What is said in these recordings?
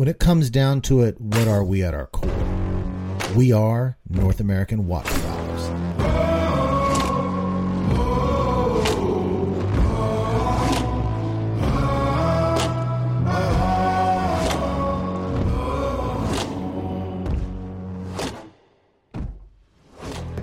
When it comes down to it, what are we at our core? We are North American waterfowlers.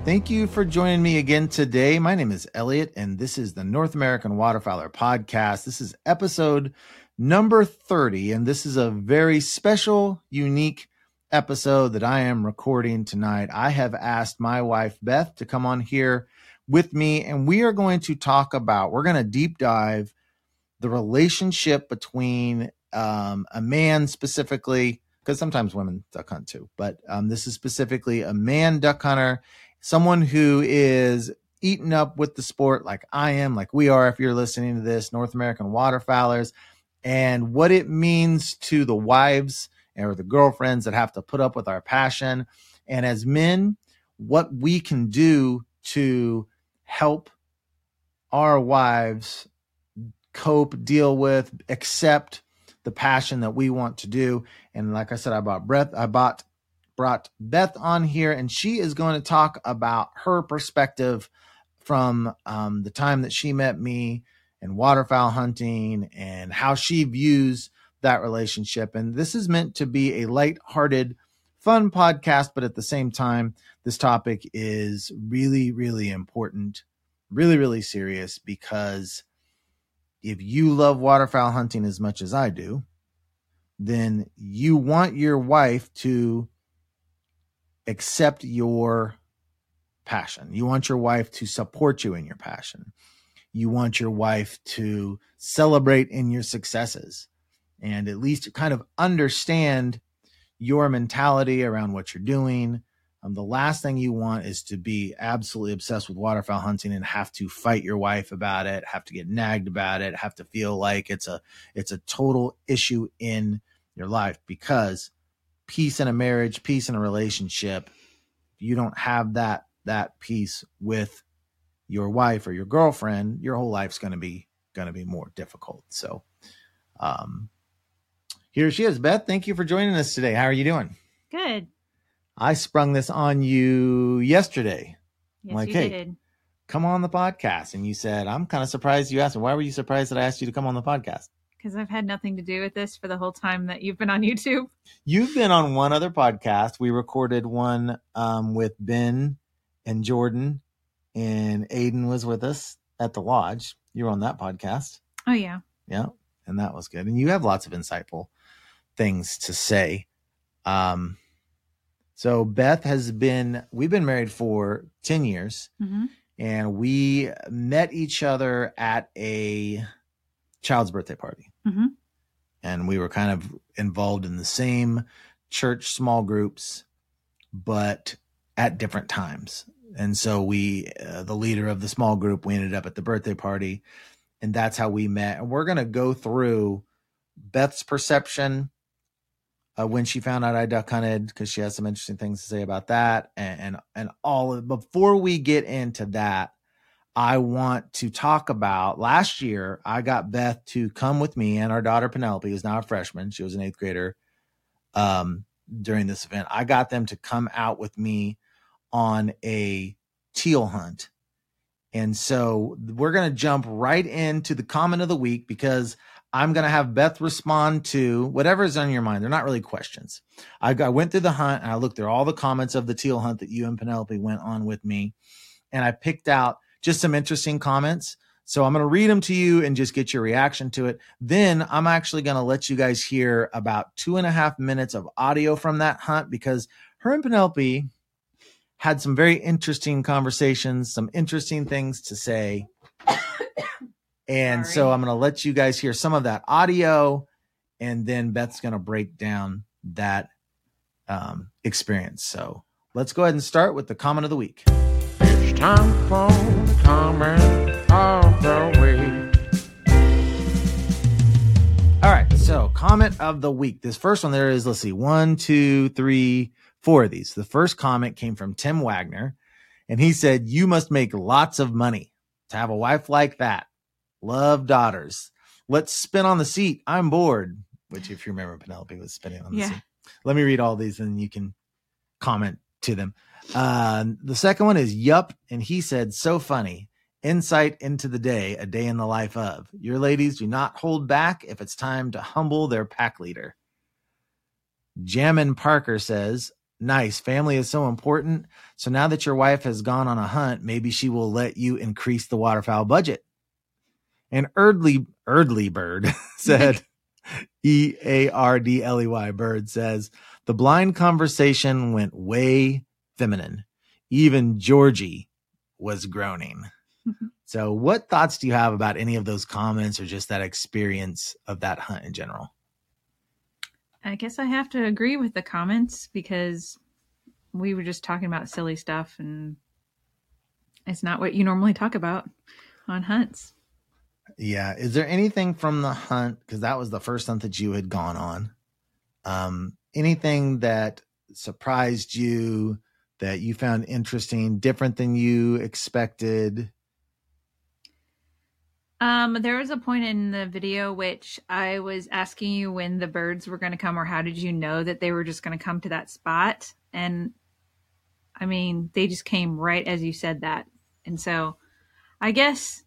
Thank you for joining me again today. My name is Elliot, and this is the North American Waterfowler Podcast. This is episode number 30, and this is a very special, unique episode that I am recording tonight. I have asked my wife, Beth, to come on here with me, and we are going to talk about, we're going to deep dive the relationship between um, a man specifically, because sometimes women duck hunt too, but um, this is specifically a man duck hunter someone who is eaten up with the sport like I am, like we are, if you're listening to this, North American waterfowlers, and what it means to the wives or the girlfriends that have to put up with our passion. And as men, what we can do to help our wives cope, deal with, accept the passion that we want to do. And like I said, I bought breath, I bought brought Beth on here, and she is going to talk about her perspective from um, the time that she met me and waterfowl hunting and how she views that relationship. And this is meant to be a light-hearted, fun podcast, but at the same time, this topic is really, really important, really, really serious because if you love waterfowl hunting as much as I do, then you want your wife to accept your passion. You want your wife to support you in your passion. You want your wife to celebrate in your successes and at least kind of understand your mentality around what you're doing. Um, the last thing you want is to be absolutely obsessed with waterfowl hunting and have to fight your wife about it, have to get nagged about it, have to feel like it's a it's a total issue in your life because peace in a marriage, peace in a relationship, you don't have that that peace with your wife or your girlfriend, your whole life's going to be going to be more difficult. So, um, here she is, Beth. Thank you for joining us today. How are you doing? Good. I sprung this on you yesterday. Yes, like, you hey, did. come on the podcast, and you said, "I'm kind of surprised you asked me. Why were you surprised that I asked you to come on the podcast?" Because I've had nothing to do with this for the whole time that you've been on YouTube. You've been on one other podcast. We recorded one um, with Ben and Jordan, and Aiden was with us at the lodge. You were on that podcast. Oh yeah. Yeah. And that was good. And you have lots of insightful things to say. Um, so Beth has been, we've been married for 10 years hmm and we met each other at a child's birthday party. Mhm. And we were kind of involved in the same church small groups, but at different times. And so we, uh, the leader of the small group, we ended up at the birthday party, and that's how we met. And we're going to go through Beth's perception uh, when she found out I duck hunted because she has some interesting things to say about that, and and, and all. Of, before we get into that, I want to talk about last year. I got Beth to come with me and our daughter Penelope, who's now a freshman. She was an eighth grader um, during this event. I got them to come out with me on a teal hunt And so we're going to jump right into the comment of the week because I'm going to have Beth respond to whatever is on your mind. They're not really questions. I, I went through the hunt and I looked through all the comments of the teal hunt that you and Penelope went on with me. And I picked out just some interesting comments. So I'm going to read them to you and just get your reaction to it. Then I'm actually going to let you guys hear about two and a half minutes of audio from that hunt because her and Penelope had some very interesting conversations, some interesting things to say. and Sorry. so I'm going to let you guys hear some of that audio, and then Beth's going to break down that um, experience. So let's go ahead and start with the comment of the week. It's time for the comment of the week. All right. So, comment of the week. This first one there is, let's see, one, two, three, four of these. The first comment came from Tim Wagner, and he said, You must make lots of money to have a wife like that. Love daughters. Let's spin on the seat. I'm bored. Which, if you remember, Penelope was spinning on the Yeah. seat. Let me read all these and you can comment to them. Uh, the second one is Yup. And he said, So funny. Insight into the day, a day in the life of. Your ladies do not hold back if it's time to humble their pack leader. Jammin Parker says, Nice. Family is so important. So now that your wife has gone on a hunt, maybe she will let you increase the waterfowl budget. And Eardley, Eardley Bird said, E A R D L E Y Bird says, the blind conversation went way feminine. Even Georgie was groaning. Mm-hmm. so, what thoughts do you have about any of those comments or just that experience of that hunt in general? I guess I have to agree with the comments because we were just talking about silly stuff and it's not what you normally talk about on hunts. Yeah. Is there anything from the hunt? Because that was the first hunt that you had gone on. Um, anything that surprised you that you found interesting, different than you expected? Um, there was a point in the video which I was asking you when the birds were going to come, or how did you know that they were just going to come to that spot? And I mean, they just came right as you said that. And so I guess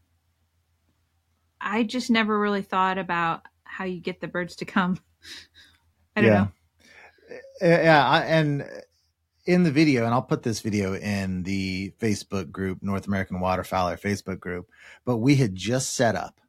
I just never really thought about how you get the birds to come. I don't Yeah. know. Uh, yeah I, and in the video and i'll put this video in the facebook group north american waterfowler facebook group but we had just set up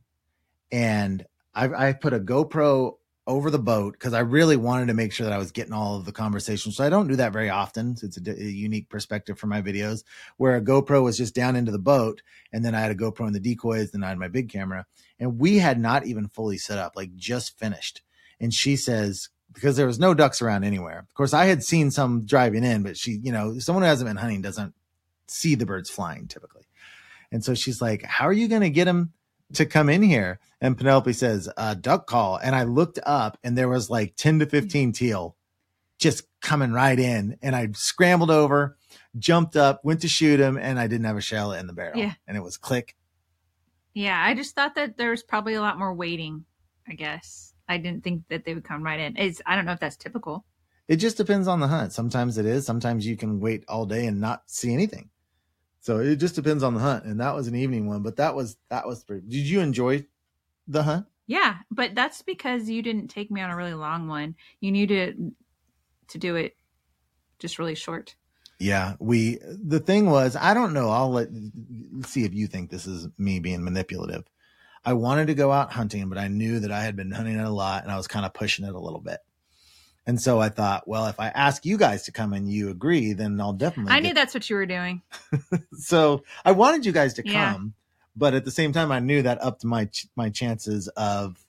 and i, I put a gopro over the boat because i really wanted to make sure that i was getting all of the conversation. so i don't do that very often so it's a, unique perspective for my videos where a gopro was just down into the boat and then i had a gopro in the decoys then i had my big camera and we had not even fully set up like just finished and she says because there was no ducks around anywhere. Of course, I had seen some driving in, but she, you know, someone who hasn't been hunting doesn't see the birds flying typically. And so she's like, "How are you going to get them to come in here?" And Penelope says, "A duck call." And I looked up, and there was like ten to fifteen mm. teal just coming right in, and I scrambled over, jumped up, went to shoot him, and I didn't have a shell in the barrel. Yeah. And it was click. Yeah, I just thought that there was probably a lot more waiting, I guess. I didn't think that they would come right in. It's I don't know if that's typical. It just depends on the hunt. Sometimes it is. Sometimes you can wait all day and not see anything. So it just depends on the hunt. And that was an evening one, but that was that was pretty. Did you enjoy the hunt? Yeah, but that's because you didn't take me on a really long one. You knew to to do it just really short. Yeah, we. The thing was, I don't know. I'll let see if you think this is me being manipulative. I wanted to go out hunting, but I knew that I had been hunting it a lot, and I was kind of pushing it a little bit. And so I thought, well, if I ask you guys to come and you agree, then I'll definitely. I knew that's what you were doing. so I wanted you guys to Yeah. come, but at the same time, I knew that upped my ch- my chances of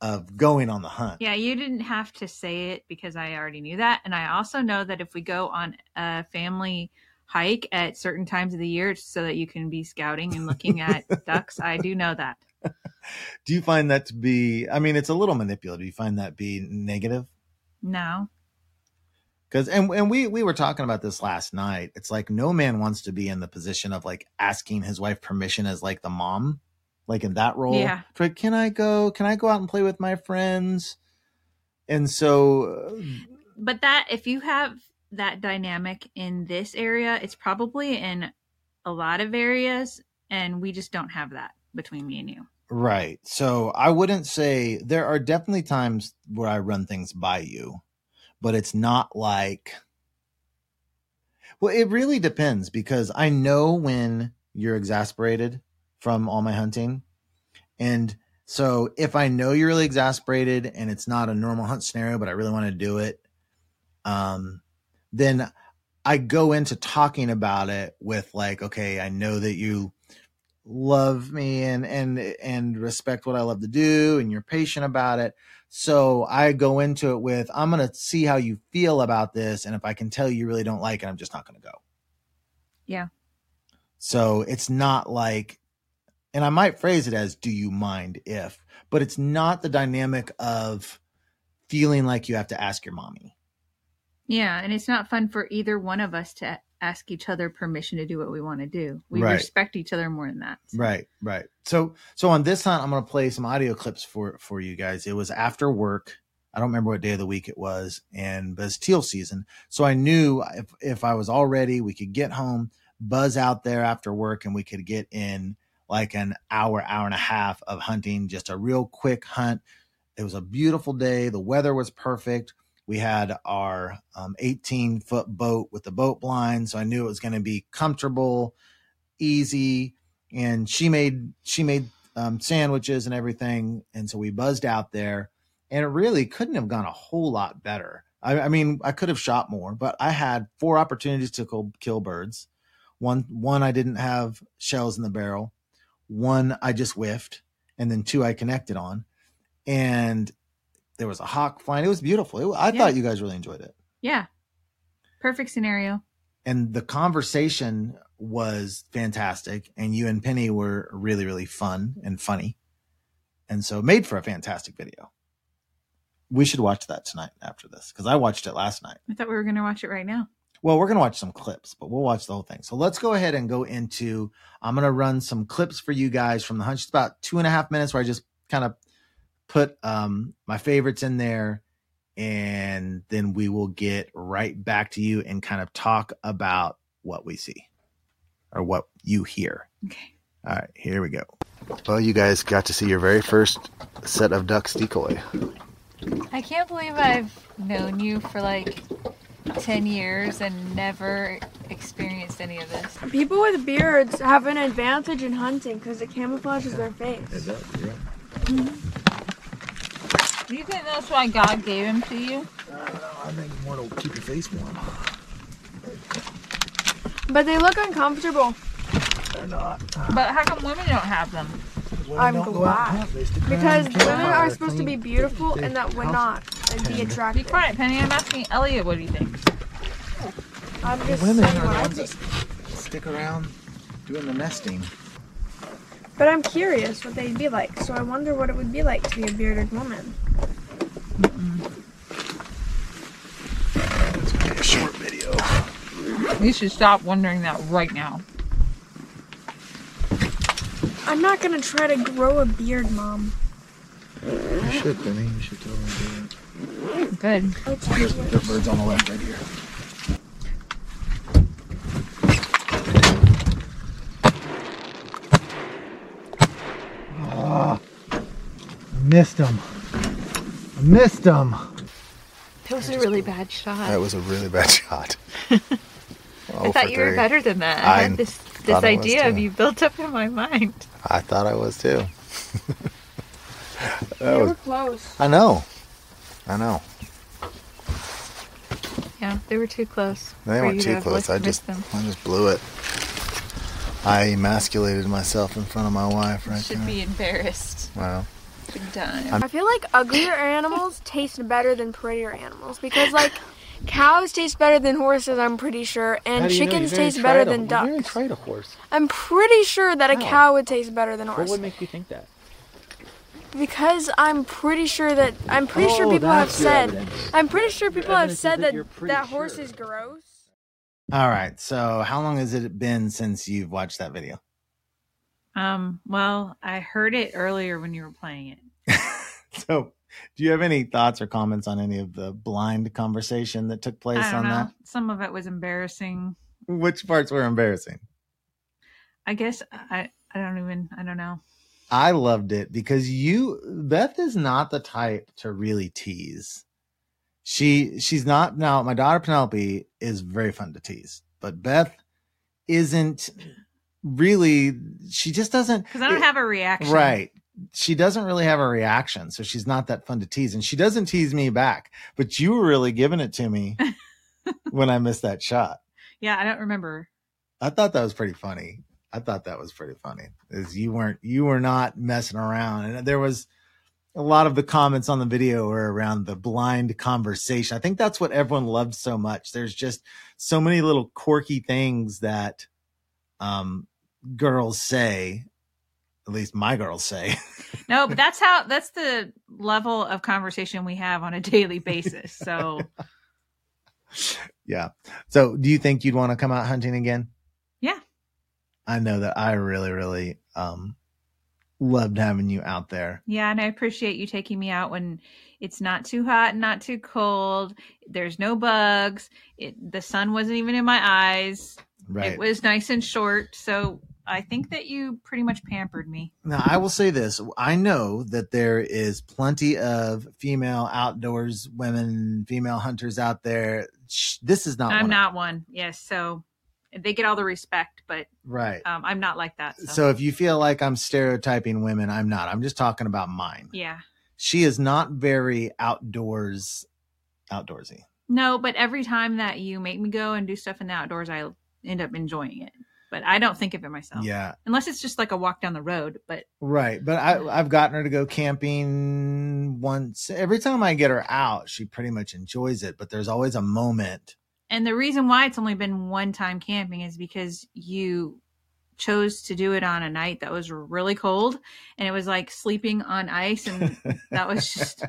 of going on the hunt. Yeah, you didn't have to say it because I already knew that, and I also know that if we go on a family hike at certain times of the year, it's so that you can be scouting and looking at ducks. I do know that. Do you find that to be? I mean, it's a little manipulative. Do you find that be negative? No, Because and and we we were talking about this last night. It's like no man wants to be in the position of like asking his wife permission as like the mom, like in that role. Yeah. For can I go? Can I go out and play with my friends? And so, uh, but that if you have that dynamic in this area, it's probably in a lot of areas and we just don't have that between me and you. Right. So I wouldn't say there are definitely times where I run things by you, but it's not like. Well, it really depends because I know when you're exasperated from all my hunting. And so if I know you're really exasperated and it's not a normal hunt scenario, but I really want to do it, um, then I go into talking about it with like, okay, I know that you love me and and and respect what I love to do and you're patient about it. So I go into it with I'm going to see how you feel about this and if I can tell you really don't like it, I'm just not going to go. Yeah. So it's not like and I might phrase it as do you mind if, but it's not the dynamic of feeling like you have to ask your mommy. Yeah, and it's not fun for either one of us to ask each other permission to do what we want to do. We Right. respect each other more than that. So- Right, right. So so on this hunt, I'm gonna play some audio clips for for you guys. It was after work. I don't remember what day of the week it was, and but it's teal season. So I knew if if I was all ready, we could get home, buzz out there after work, and we could get in like an hour, hour and a half of hunting, just a real quick hunt. It was a beautiful day. The weather was perfect. We had our um, 18 foot boat with the boat blind, so I knew it was going to be comfortable, easy and she made she made um, sandwiches and everything and so we buzzed out there and it really couldn't have gone a whole lot better. I, I mean i could have shot more but i had four opportunities to kill, kill birds. One one i didn't have shells in the barrel one i just whiffed and then two i connected on and there was a hawk flying it was beautiful It- i Yeah. thought you guys really enjoyed it Yeah. Perfect scenario. and the conversation was fantastic and you and penny were really really fun and funny and so made for a fantastic video we should watch that tonight after this because i watched it last night I thought we were going to watch it right now. well we're going to watch some clips but we'll watch the whole thing so let's go ahead and go into i'm going to run some clips for you guys from the hunt it's about two and a half minutes where i just kind of put um, my favorites in there and then we will get right back to you and kind of talk about what we see or what you hear Okay. all right here we go well you guys got to see your very first set of ducks decoy I can't believe I've known you for like 10 years and never experienced any of this. People with beards have an advantage in hunting because it camouflages their face. Do you think that's why God gave him to you? I think more to keep your face warm. But they look uncomfortable. They're not. But how come women don't have them? I'm glad. Because women are supposed to be beautiful and that would not and be Be attractive. quiet, Penny. I'm asking Elliot what he thinks. I'm just women are what the ones that stick around doing the nesting But I'm curious what they'd be like, so I wonder what it would be like to be a bearded woman. That's gonna be a short video. You should stop wondering that right now. I'm not gonna try to grow a beard, mom. You should, Penny. You should totally do it. Good. Let's. There are birds on the left right here. Ah. Missed him. I missed him. That was a really bad shot. that was a really bad shot I thought you were better than that. I, I had this this thought I was idea of you built up in my mind. i thought i was too They were close. i know i know Yeah, they were too close. They weren't you to too close. I just, them. I just blew it. I emasculated myself in front of my wife right Should there. be embarrassed. Wow. Big time. I'm- I feel like uglier animals taste better than prettier animals because, like, cows taste better than horses, I'm pretty sure, and chickens taste better than ducks. tried a horse. I'm pretty sure that a How? cow would taste better than a What horse would make you think that? because I'm pretty sure that I'm pretty sure Oh, people have said evidence. I'm pretty sure people have said that that you're that, pretty horse sure. is gross. All right. So, how long has it been since you've watched that video? Um, well, I heard it earlier when you were playing it. So, do you have any thoughts or comments on any of the blind conversation that took place on know. Some of it was embarrassing. Which parts were embarrassing? I guess I I don't even I don't know. I loved it because you Beth is not the type to really tease. She she's not now my daughter Penelope is very fun to tease, but Beth isn't really she just doesn't Because I don't it- have a reaction. Right. She doesn't really have a reaction, so she's not that fun to tease. And she doesn't tease me back. But you were really giving it to me when I missed that shot. Yeah, I don't remember. I thought that was pretty funny. I thought that was pretty funny. Is you weren't you were not messing around. And there was a lot of the comments on the video were around the blind conversation. I think that's what everyone loved so much. There's just so many little quirky things that um girls say, at least my girls say. No, but that's how that's the level of conversation we have on a daily basis. So yeah. So do you think you'd want to come out hunting again? Yeah. I know that I really, really um loved having you out there. yeah, and I appreciate you taking me out when it's not too hot and not too cold. There's no bugs. It, the sun wasn't even in my eyes. Right. It was nice and short. So I think that you pretty much pampered me. Now, I will say this. I know that there is plenty of female outdoors women, female hunters out there. This is not I'm one not one. Yes. So they get all the respect, but right. um, I'm not like that. So, So if you feel like I'm stereotyping women, I'm not. I'm just talking about mine. yeah. She is not very outdoors outdoorsy. No, but every time that you make me go and do stuff in the outdoors, I end up enjoying it. But I don't think of it myself. Yeah. Unless it's just like a walk down the road. But Right. But I, I've gotten her to go camping once. Every time I get her out, she pretty much enjoys it. But there's always a moment. And the reason why it's only been one time camping is because you chose to do it on a night that was really cold and it was like sleeping on ice and that was just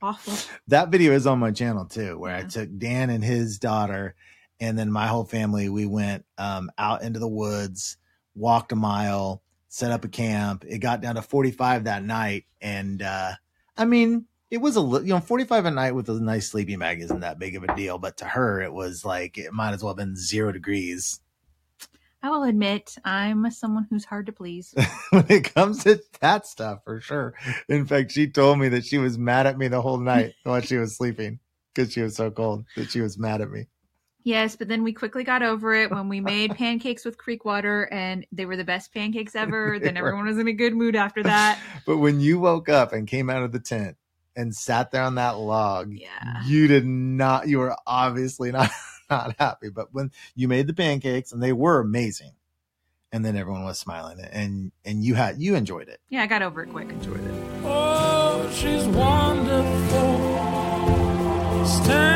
awful. That video is on my channel too, where I took Dan and his daughter and then my whole family. We went um, out into the woods, walked a mile, set up a camp. It got down to 45 that night. And uh, I mean, it was a you know 45 at night with a nice sleeping bag isn't that big of a deal but to her it was like it might as well have been zero degrees I will admit I'm someone who's hard to please. when it comes to that stuff for sure in fact she told me that she was mad at me the whole night while she was sleeping because she was so cold that she was mad at me Yes, but then we quickly got over it when we made pancakes with creek water and they were the best pancakes ever. Then everyone was in a good mood after that. but when you woke up and came out of the tent and sat there on that log Yeah. you did not you were obviously not not happy but when you made the pancakes and they were amazing and then everyone was smiling and and you had you enjoyed it Yeah, I got over it quick. enjoyed it Oh, she's wonderful. Standing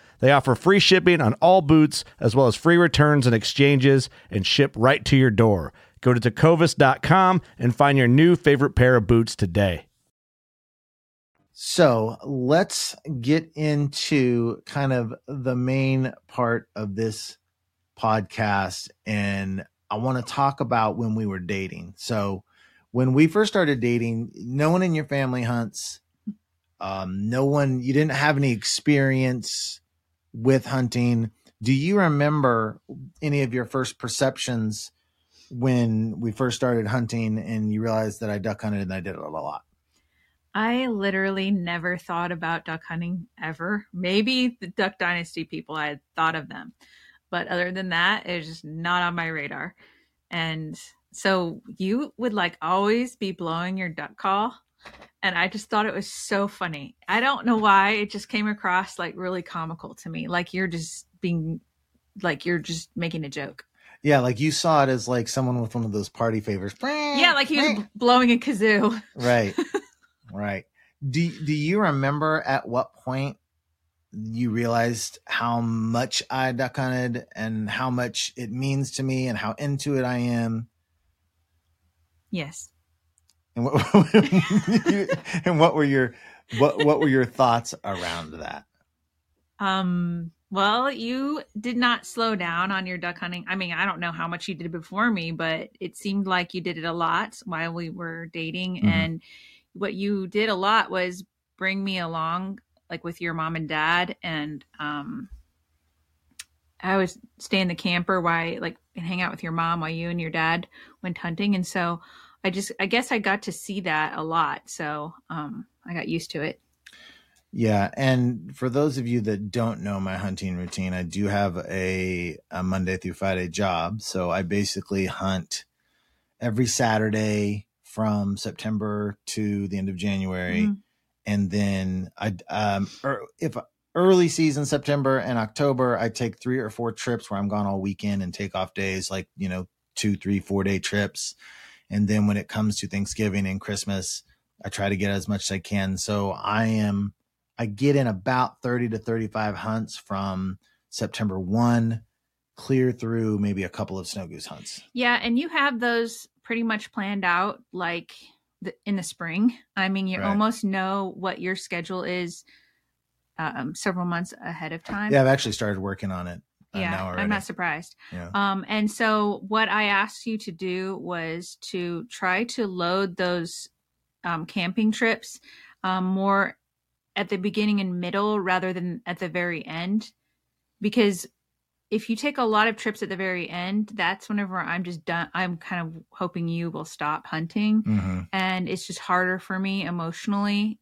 They offer free shipping on all boots, as well as free returns and exchanges, and ship right to your door. Go to tecovas.com and find your new favorite pair of boots today. So let's get into kind of the main part of this podcast. And I want to talk about when we were dating. So, when we first started dating, no one in your family hunts. Um, no one, you didn't have any experience with hunting. Do you remember any of your first perceptions when we first started hunting and you realized that I duck hunted and I did it a lot? I literally never thought about duck hunting ever. Maybe the Duck Dynasty people, I had thought of them. But other than that, it's just not on my radar. And so you would like always be blowing your duck call. And I just thought it was so funny. I don't know why. It just came across like really comical to me. Like you're just being, like you're just making a joke. Yeah, like you saw it as like someone with one of those party favors. Yeah, like he was blowing a kazoo. Right. right. Do do you remember at what point you realized how much I duck hunted and how much it means to me and how into it I am? Yes. And what and what were your what what were your thoughts around that? Um well, you did not slow down on your duck hunting. I mean, I don't know how much you did before me, but it seemed like you did it a lot while we were dating. Mm-hmm. And what you did a lot was bring me along, like with your mom and dad. And um, I was stay in the camper while, like, and hang out with your mom while you and your dad went hunting. And so I just, I guess I got to see that a lot. So um, I got used to it. Yeah, and for those of you that don't know my hunting routine, I do have a, a Monday through Friday job. So I basically hunt every Saturday from September to the end of January, mm-hmm. and then I um or if early season September and October, I take three or four trips where I'm gone all weekend and take off days, like you know two, three, four day trips, and then when it comes to Thanksgiving and Christmas, I try to get as much as I can. So I am I get in about 30 to 35 hunts from September 1 clear through maybe a couple of snow goose hunts. Yeah, and you have those pretty much planned out like the, in the spring. I mean, you right. almost know what your schedule is um, several months ahead of time. Yeah, I've actually started working on it. Yeah, I'm not surprised. Yeah. Um, and so what I asked you to do was to try to load those um, camping trips um, more at the beginning and middle rather than at the very end because if you take a lot of trips at the very end that's whenever i'm just done i'm kind of hoping you will stop hunting mm-hmm. and it's just harder for me emotionally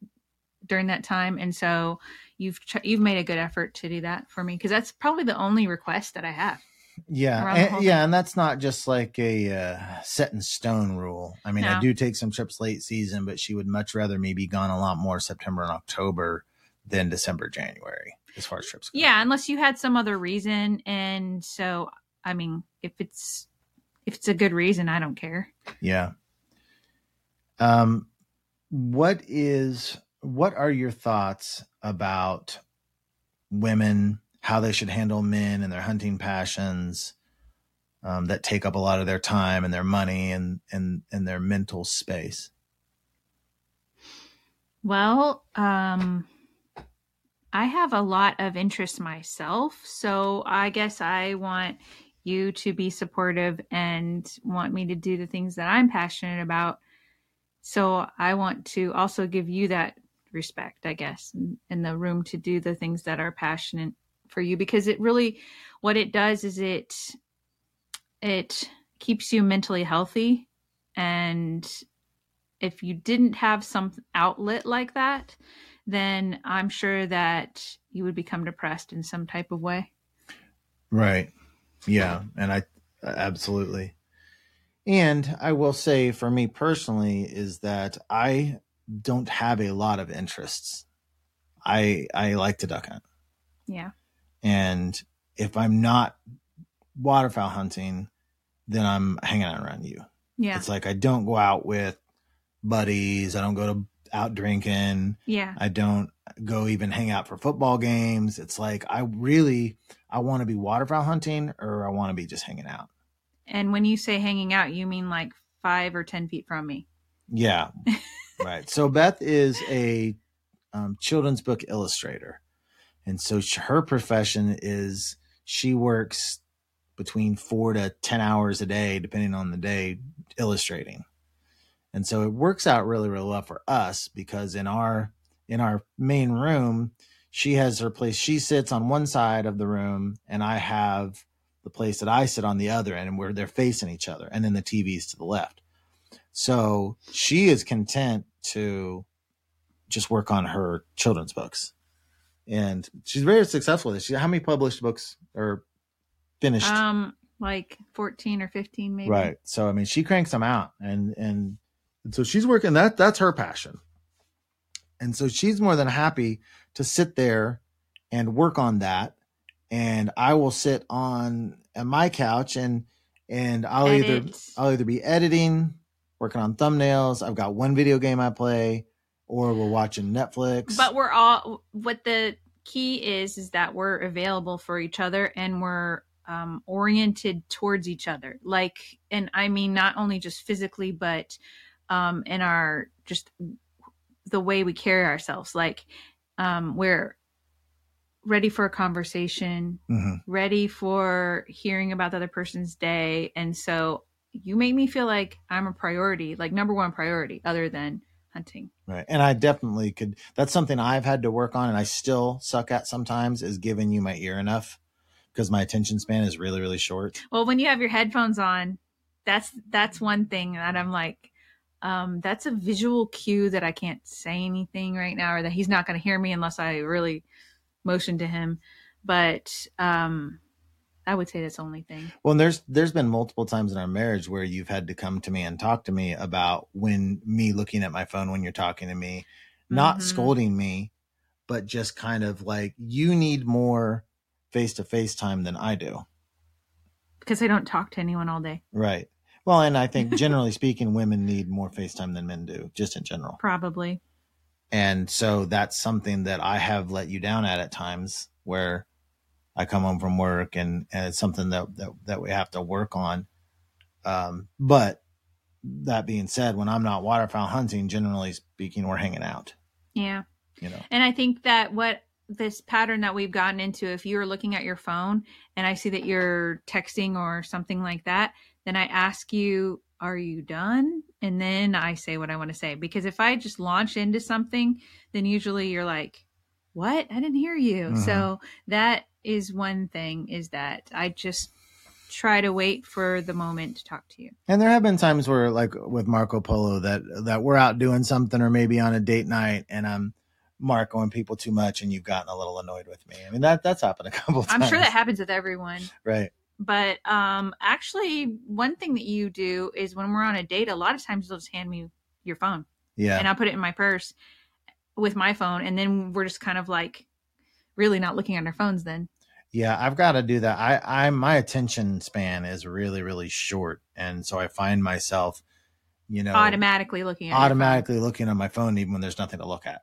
during that time and so you've you've made a good effort to do that for me because that's probably the only request that i have yeah and, yeah and that's not just like a uh, set in stone rule i mean no. i do take some trips late season but she would much rather me be gone a lot more september and october than december january as far as trips go. yeah unless you had some other reason and so i mean if it's if it's a good reason i don't care yeah um what is what are your thoughts about women how they should handle men and their hunting passions um, that take up a lot of their time and their money and and and their mental space. Well, um, I have a lot of interest myself, so I guess I want you to be supportive and want me to do the things that I'm passionate about. So I want to also give you that respect, I guess, and the room to do the things that are passionate for you because it really what it does is it it keeps you mentally healthy. And if you didn't have some outlet like that then i'm sure that you would become depressed in some type of way. Right. Yeah. And i absolutely. And i will say for me personally is that i don't have a lot of interests i i like to duck hunt yeah and if I'm not waterfowl hunting, then I'm hanging out around you. Yeah. It's like I don't go out with buddies. I don't go to out drinking. yeah. I don't go even hang out for football games. It's like I really I want to be waterfowl hunting or I want to be just hanging out. And when you say hanging out, you mean like five or 10 feet from me. Yeah. right. So Beth is a um, children's book illustrator. And so her profession is she works between four to 10 hours a day, depending on the day, illustrating. And so it works out really, really well for us because in our in our main room, she has her place. She sits on one side of the room, and I have the place that I sit on the other end, and where they're facing each other, and then the TV's to the left. So she is content to just work on her children's books. And she's very successful. She how many published books are finished? Um, like 14 or 15 maybe. Right. So I mean she cranks them out and and, and so she's working that that's her passion. And so she's more than happy to sit there and work on that. And I will sit on at my couch and and I'll either I'll either be editing, working on thumbnails. I've got one video game I play, or we're watching Netflix. But we're all what the key is is that we're available for each other and we're um, oriented towards each other. Like, and I mean not only just physically, but um, in our just the way we carry ourselves. Like, um, we're ready for a conversation, Mhm. ready for hearing about the other person's day, and so you make me feel like I'm a priority, like number one priority, other than hunting. Right. And I definitely could. That's something I've had to work on and I still suck at sometimes is giving you my ear enough because my attention span is really, really short. Well, when you have your headphones on, that's that's one thing that I'm like, um, that's a visual cue that I can't say anything right now, or that he's not going to hear me unless I really motion to him. But um, I would say that's the only thing. Well, there's there's been multiple times in our marriage where you've had to come to me and talk to me about when me looking at my phone when you're talking to me, not Mhm. scolding me, but just kind of like you need more face to face time than I do. because I don't talk to anyone all day. Right. Well, and I think generally speaking, women need more FaceTime than men do, just in general. Probably. And so that's something that I have let you down at at times where I come home from work and, and it's something that, that, that we have to work on. Um, but that being said, when I'm not waterfowl hunting, generally speaking, we're hanging out, Yeah. you know? And I think that what this pattern that we've gotten into, if you're looking at your phone and I see that you're texting or something like that, then I ask you, Are you done? And then I say what I want to say. Because if I just launch into something, then usually you're like, What? I didn't hear you. Mhm. So that is one thing is that I just try to wait for the moment to talk to you. And there have been times where, like with Marco Polo, that that we're out doing something or maybe on a date night, and I'm Marcoing people too much, and you've gotten a little annoyed with me. I mean that that's happened a couple times. I'm sure that happens with everyone. right. But um, actually, one thing that you do is when we're on a date, a lot of times you'll just hand me your phone Yeah. and I'll put it in my purse with my phone, and then we're just kind of like really not looking at our phones. Then Yeah, I've got to do that. I, I, my attention span is really, really short, and so I find myself, you know, automatically looking at automatically looking at my phone even when there's nothing to look at.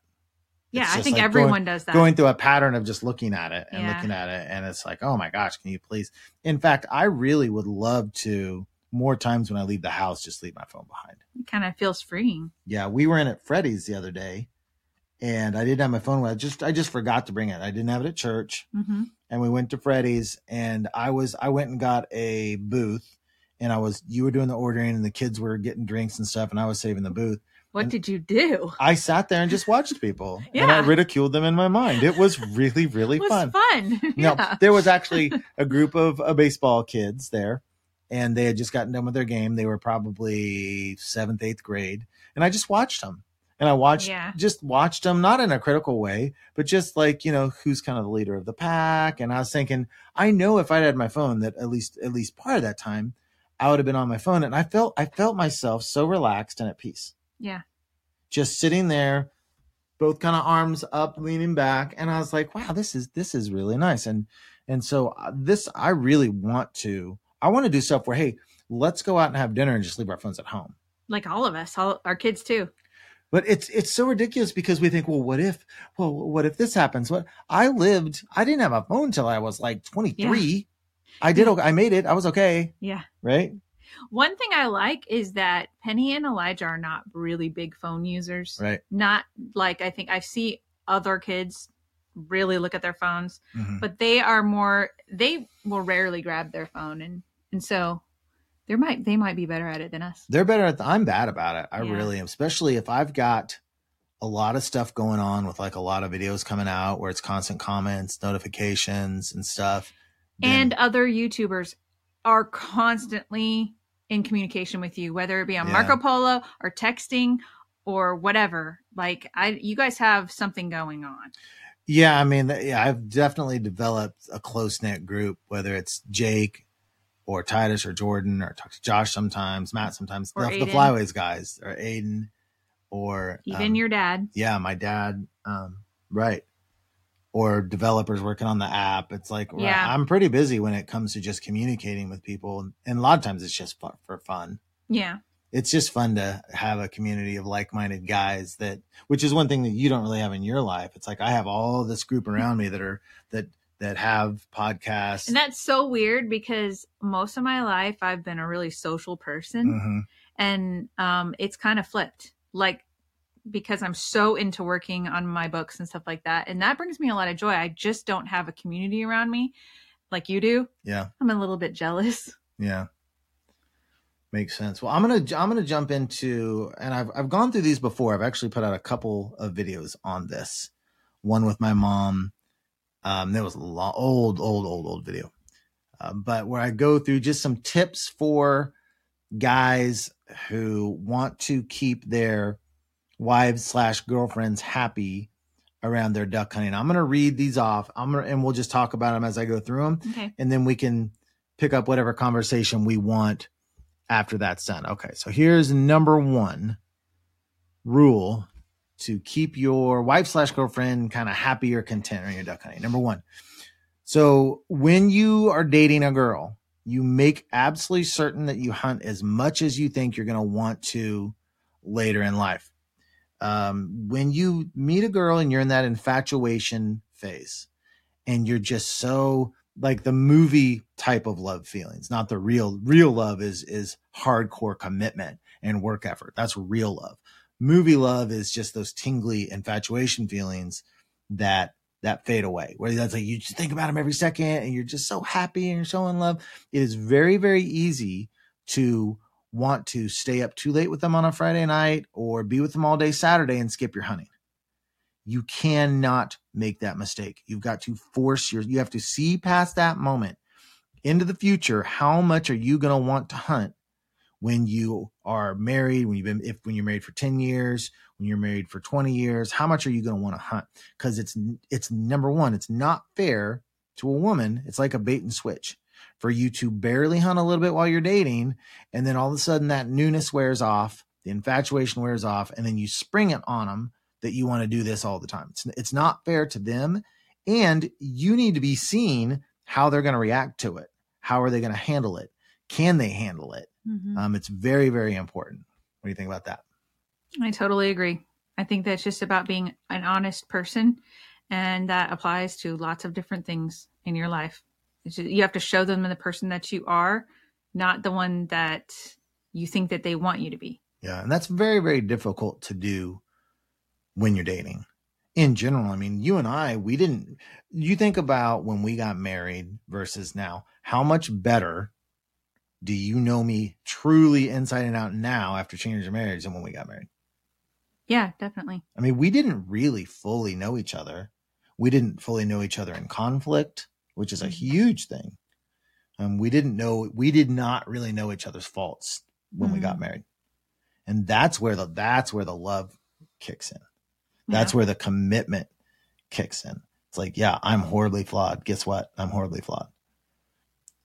Yeah, I think like everyone going- does that. Going through a pattern of just looking at it and Yeah. looking at it, and it's like, oh my gosh, can you please? In fact, I really would love to more times when I leave the house, just leave my phone behind. it kind of feels freeing. Yeah, we were in at Freddy's the other day, and I didn't have my phone. with- I just I just forgot to bring it. I didn't have it at church hmm and we went to Freddy's and I was I went and got a booth and I was you were doing the ordering and the kids were getting drinks and stuff and I was saving the booth. What And- did you do? I sat there and just watched people and I ridiculed them in my mind. It was really really It was fun. fun. No, yeah. there was actually a group of uh, baseball kids there and they had just gotten done with their game. They were probably 7th, 8th grade and I just watched them. And I watched Yeah. just watched them not in a critical way, but just like, you know, who's kind of the leader of the pack and I was thinking I know if I'd had my phone that at least at least part of that time I would have been on my phone and I felt I felt myself so relaxed and at peace. Yeah. Just sitting there both kind of arms up leaning back and I was like, wow, this is this is really nice and and so uh, this I really want to I want to do stuff where, hey, let's go out and have dinner and just leave our phones at home. Like all of us, all our kids too. But it's it's so ridiculous because we think, well, what if, well, what if this happens? What I lived, I didn't have a phone till I was like 23. I did, okay. I made it. I was okay. Yeah. Right. One thing I like is that Penny and Elijah are not really big phone users. Right. Not like I think I see other kids really look at their phones, Mhm. but they are more they will rarely grab their phone and and so they might they might be better at it than us. They're better at. The, I'm bad about it. I Yeah. really am, especially if I've got a lot of stuff going on with like a lot of videos coming out where it's constant comments, notifications, and stuff. then- And other YouTubers are constantly in communication with you, whether it be on Yeah. Marco Polo or texting or whatever. Like I you guys have something going on. Yeah, I mean, yeah, I've definitely developed a close knit group, whether it's Jake or Titus or Jordan or talk to Josh sometimes, Matt sometimes, the, the Flyways guys or Aiden or Even um, your dad. yeah, my dad, um, right, or developers working on the app. It's like right, Yeah. I'm pretty busy when it comes to just communicating with people, and a lot of times it's just for, for fun Yeah. it's just fun to have a community of like-minded guys that which is one thing that you don't really have in your life it's like i have all this group around me that are that that have podcasts And that's so weird because most of my life I've been a really social person Mhm. and um it's kind of flipped. Like because I'm so into working on my books and stuff like that. And that brings me a lot of joy. I just don't have a community around me like you do. yeah I'm a little bit jealous. yeah makes sense well i'm gonna i'm gonna jump into and i've i've gone through these before i've actually put out a couple of videos on this one with my mom um that was a long, old old old old video uh, but where i go through just some tips for guys who want to keep their wives slash girlfriends happy around their duck hunting i'm gonna read these off i'm gonna and we'll just talk about them as i go through them Okay. and then we can pick up whatever conversation we want after that's done. Okay, so here's number one rule to keep your wife slash girlfriend kind of happy or content on your duck hunting. Number one. So when you are dating a girl, you make absolutely certain that you hunt as much as you think you're going to want to later in life. Um, when you meet a girl and you're in that infatuation phase and you're just so like the movie type of love feelings, not the real real love is is hardcore commitment and work effort. That's real love. Movie love is just those tingly infatuation feelings that that fade away. Where that's like you just think about them every second and you're just so happy and you're so in love. It is very very easy to want to stay up too late with them on a Friday night or be with them all day Saturday and skip your hunting you cannot make that mistake. You've got to force your, you have to see past that moment into the future. How much are you going to want to hunt when you are married, when you've been, if, when you're married for 10 years, when you're married for 20 years, how much are you going to want to hunt? Cause it's, it's number one, it's not fair to a woman. It's like a bait and switch for you to barely hunt a little bit while you're dating. And then all of a sudden that newness wears off, the infatuation wears off, and then you spring it on them that you want to do this all the time. It's, it's not fair to them. And you need to be seeing how they're going to react to it. How are they going to handle it? Can they handle it? Mhm. Um, it's very, very important. What do you think about that? I totally agree. I think that's just about being an honest person, and that applies to lots of different things in your life. It's just- you have to show them the person that you are, not the one that you think that they want you to be. Yeah. And that's very, very difficult to do when you're dating. In general, I mean, you and I, we didn't, you think about when we got married versus now, how much better do you know me truly inside and out now after changing your marriage than when we got married? Yeah, definitely. I mean, we didn't really fully know each other. We didn't fully know each other in conflict, which is a huge thing. Um, we didn't know, we did not really know each other's faults when we got Mhm. married. And that's where the, that's where the love kicks in. That's Yeah. where the commitment kicks in. It's like, yeah, I'm horribly flawed. Guess what? I'm horribly flawed.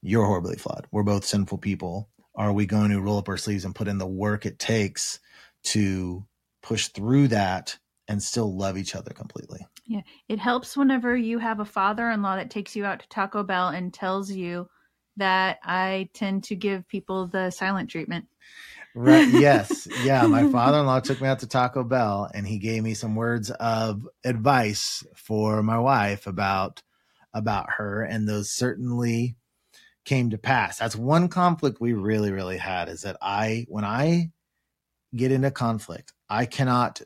You're horribly flawed. We're both sinful people. Are we going to roll up our sleeves and put in the work it takes to push through that and still love each other completely? Yeah, it helps whenever you have a father-in-law that takes you out to Taco Bell and tells you that I tend to give people the silent treatment. Right. Yes. Yeah. My father in law took me out to Taco Bell and he gave me some words of advice for my wife about about her. And those certainly came to pass. That's one conflict we really, really had is that I when I get into conflict, I cannot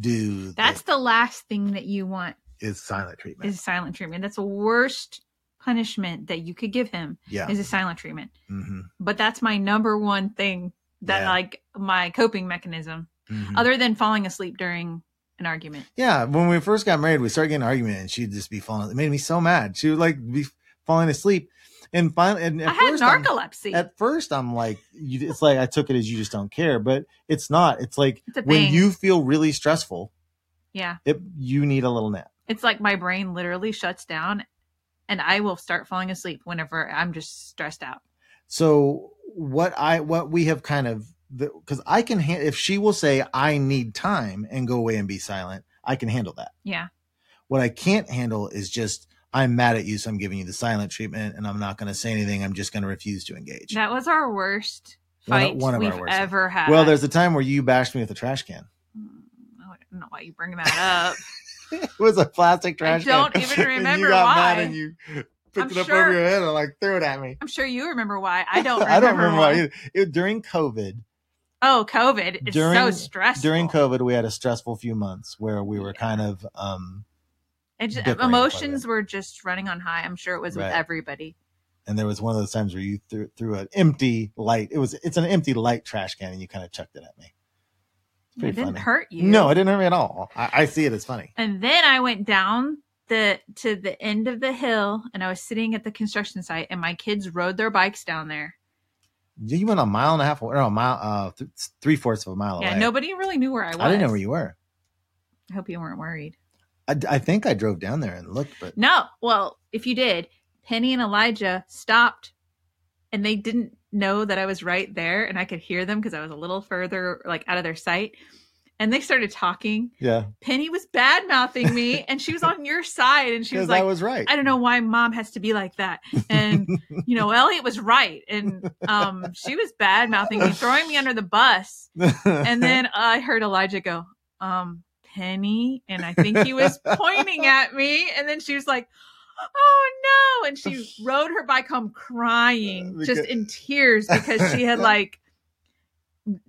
do That's the last thing that you want is silent treatment. is silent treatment. That's the worst punishment that you could give him yeah. is a silent treatment. hmm But that's my number one thing that Yeah. like my coping mechanism hmm other than falling asleep during an argument. Yeah, when we first got married, we started getting an argument, and she'd just be falling. It made me so mad. She would like be falling asleep, and finally, and at I had first, I'm- narcolepsy. at first, I'm like, you, it's like I took it as you just don't care, but it's not. It's like It's when you feel really stressful, yeah. it you need a little nap. It's like my brain literally shuts down and I will start falling asleep whenever I'm just stressed out. So what I what we have kind of because I can ha- if she will say I need time and go away and be silent, I can handle that. Yeah. What I can't handle is just I'm mad at you, so I'm giving you the silent treatment, and I'm not going to say anything. I'm just going to refuse to engage. That was our worst One of- fight one of our we've worst. ever had. well, there's a time where you bashed me with a trash can. Mm, I don't know why you bring that up. it was a plastic trash can. I don't even And remember you got why. mad and you picked I'm it up sure- over your head and like threw it at me. I'm sure you remember why. I don't remember. I don't remember why. why. Either. It, during COVID, Oh, COVID. It's so stressful. during COVID, we had a stressful few months where we were kind of um just, emotions were just running on high. I'm sure it was with everybody. and there was one of those times where you threw, threw an empty light. It was it's an empty light trash can, and you kind of chucked it at me. It's It didn't funny. hurt you. No, it didn't hurt me at all. I, I see it as funny. And then I went down the to the end of the hill and I was sitting at the construction site and my kids rode their bikes down there. You went a mile and a half, or a mile, uh, th- three fourths of a mile Yeah, away. Yeah, nobody really knew where I was. I didn't know where you were. I hope you weren't worried. I, I think I drove down there and looked, but No, well, if you did, Penny and Elijah stopped and they didn't know that I was right there and I could hear them because I was a little further like out of their sight. And they started talking. yeah, Penny was bad mouthing me and she was on your side and she was like, I was right. I don't know why mom has to be like that. And you know, Elliot was right. And um she was bad mouthing me, throwing me under the bus. And then I heard Elijah go, um, Penny. And I think he was pointing at me. And then she was like, Oh no. And she rode her bike home crying, just in tears because she had like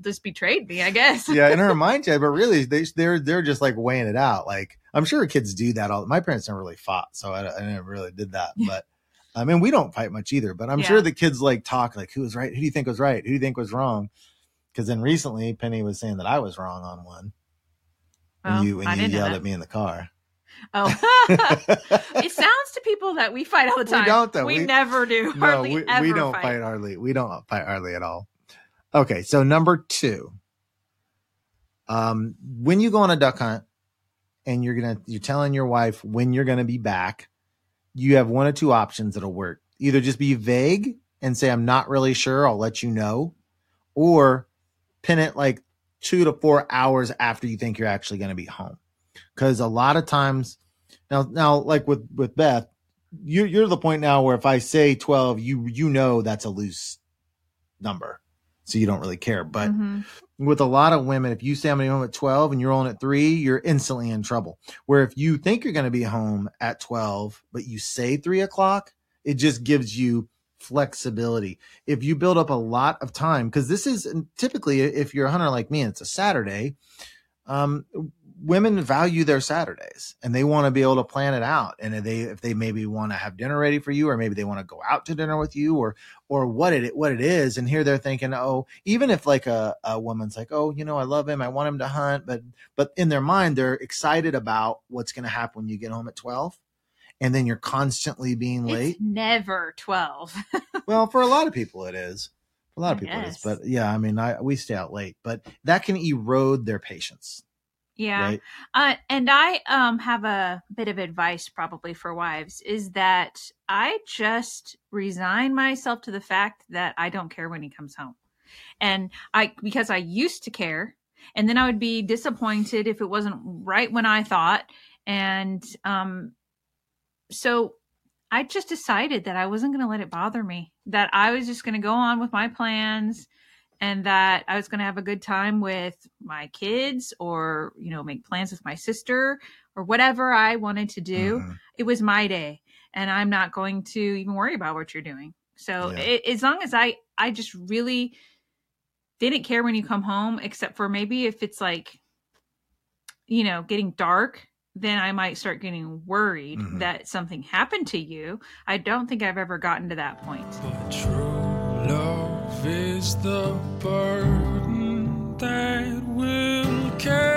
just betrayed me, I guess. yeah, in her mind, yeah, but really, they they're they're just like weighing it out. Like I'm sure kids do that. All my parents never really fought, so I, I never really did that. But I mean, we don't fight much either. But I'm sure the kids like talk like, who was right? Who do you think was right? Who do you think was wrong? Because then recently, Penny was saying that I was wrong on one. When Oh, you when I you yelled at me in the car. Oh. it sounds to people that we fight all the We time. don't, though. We, We- never do. no, Hardly we, ever we don't fight. fight hardly. We don't fight hardly at all. Okay, so number two, um, when you go on a duck hunt and you're gonna you're telling your wife when you're gonna be back, you have one or two options that'll work. Either just be vague and say I'm not really sure, I'll let you know, or pin it like two to four hours after you think you're actually gonna be home. Because a lot of times now now like with with Beth, you're you're the point now where if I say 12, you you know that's a loose number. So you don't really care. But Mhm. with a lot of women, if you say I'm gonna be home at 12 and you're on at three, you're instantly in trouble. Where if you think you're gonna be home at 12, but you say three o'clock, it just gives you flexibility. If you build up a lot of time, because this is typically if you're a hunter like me and it's a Saturday, um, women value their Saturdays and they want to be able to plan it out. And if they if they maybe want to have dinner ready for you, or maybe they want to go out to dinner with you, or or what it what it is. And here they're thinking, oh, even if like a, a woman's like, oh, you know, I love him, I want him to hunt, but but in their mind they're excited about what's going to happen when you get home at twelve, and then you're constantly being late. It's never 12. well, for a lot of people it is. For a lot of I people it is. But yeah, I mean, I we stay out late, but that can erode their patience. yeah. Right. Uh, and I um have a bit of advice probably for wives is that I just resign myself to the fact that I don't care when he comes home. And I because I used to care and then I would be disappointed if it wasn't right when I thought and um so I just decided that I wasn't going to let it bother me. That I was just going to go on with my plans and that I was going to have a good time with my kids or, you know, make plans with my sister or whatever I wanted to do. Mhm. It was my day and I'm not going to even worry about what you're doing. So Yeah. it, as long as I, I just really didn't care when you come home, except for maybe if it's like, you know, getting dark, then I might start getting worried Mhm. that something happened to you. I don't think I've ever gotten to that point. But true love is the burden that will carry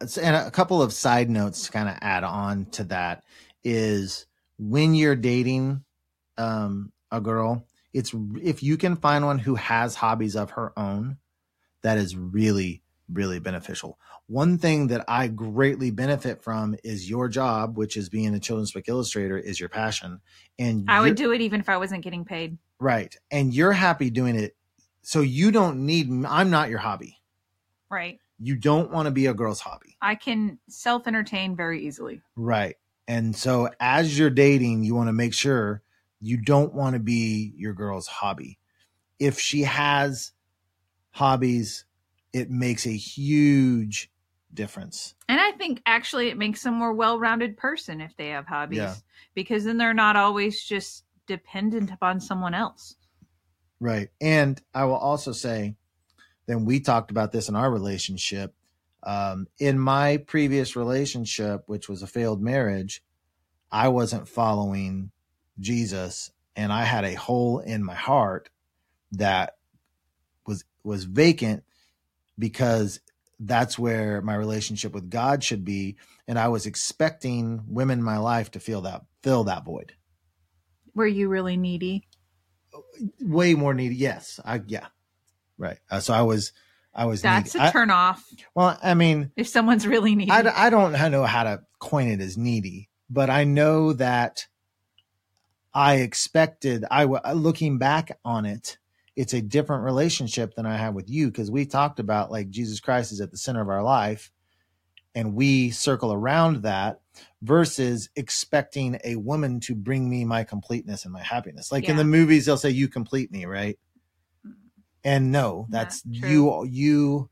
And a couple of side notes to kind of add on to that is when you're dating um, a girl, it's if you can find one who has hobbies of her own, that is really really beneficial. One thing that I greatly benefit from is your job, which is being a children's book illustrator, is your passion, and I would do it even if I wasn't getting paid. right, and you're happy doing it, so you don't need. I'm not your hobby. Right. You don't want to be a girl's hobby. I can self entertain very easily. Right. And so as you're dating, you want to make sure you don't want to be your girl's hobby. If she has hobbies, it makes a huge difference. And I think actually it makes a more well rounded person if they have hobbies Yeah. because then they're not always just dependent upon someone else. Right. And I will also say, then we talked about this in our relationship. Um, in my previous relationship, which was a failed marriage, I wasn't following Jesus and I had a hole in my heart that was was vacant because that's where my relationship with God should be and I was expecting women in my life to feel that fill that void. Were you really needy? Way more needy. Yes. I yeah. Right. Uh, so I was I was That's needy. a I- turn off well, I mean, if someone's really needy. I don't know how to coin it as needy, but I know that I expected. I w- looking back on it, it's a different relationship than I have with you because we talked about like Jesus Christ is at the center of our life, and we circle around that versus expecting a woman to bring me my completeness and my happiness. Like in the movies, they'll say, "You complete me," right? And no, that's true. you. You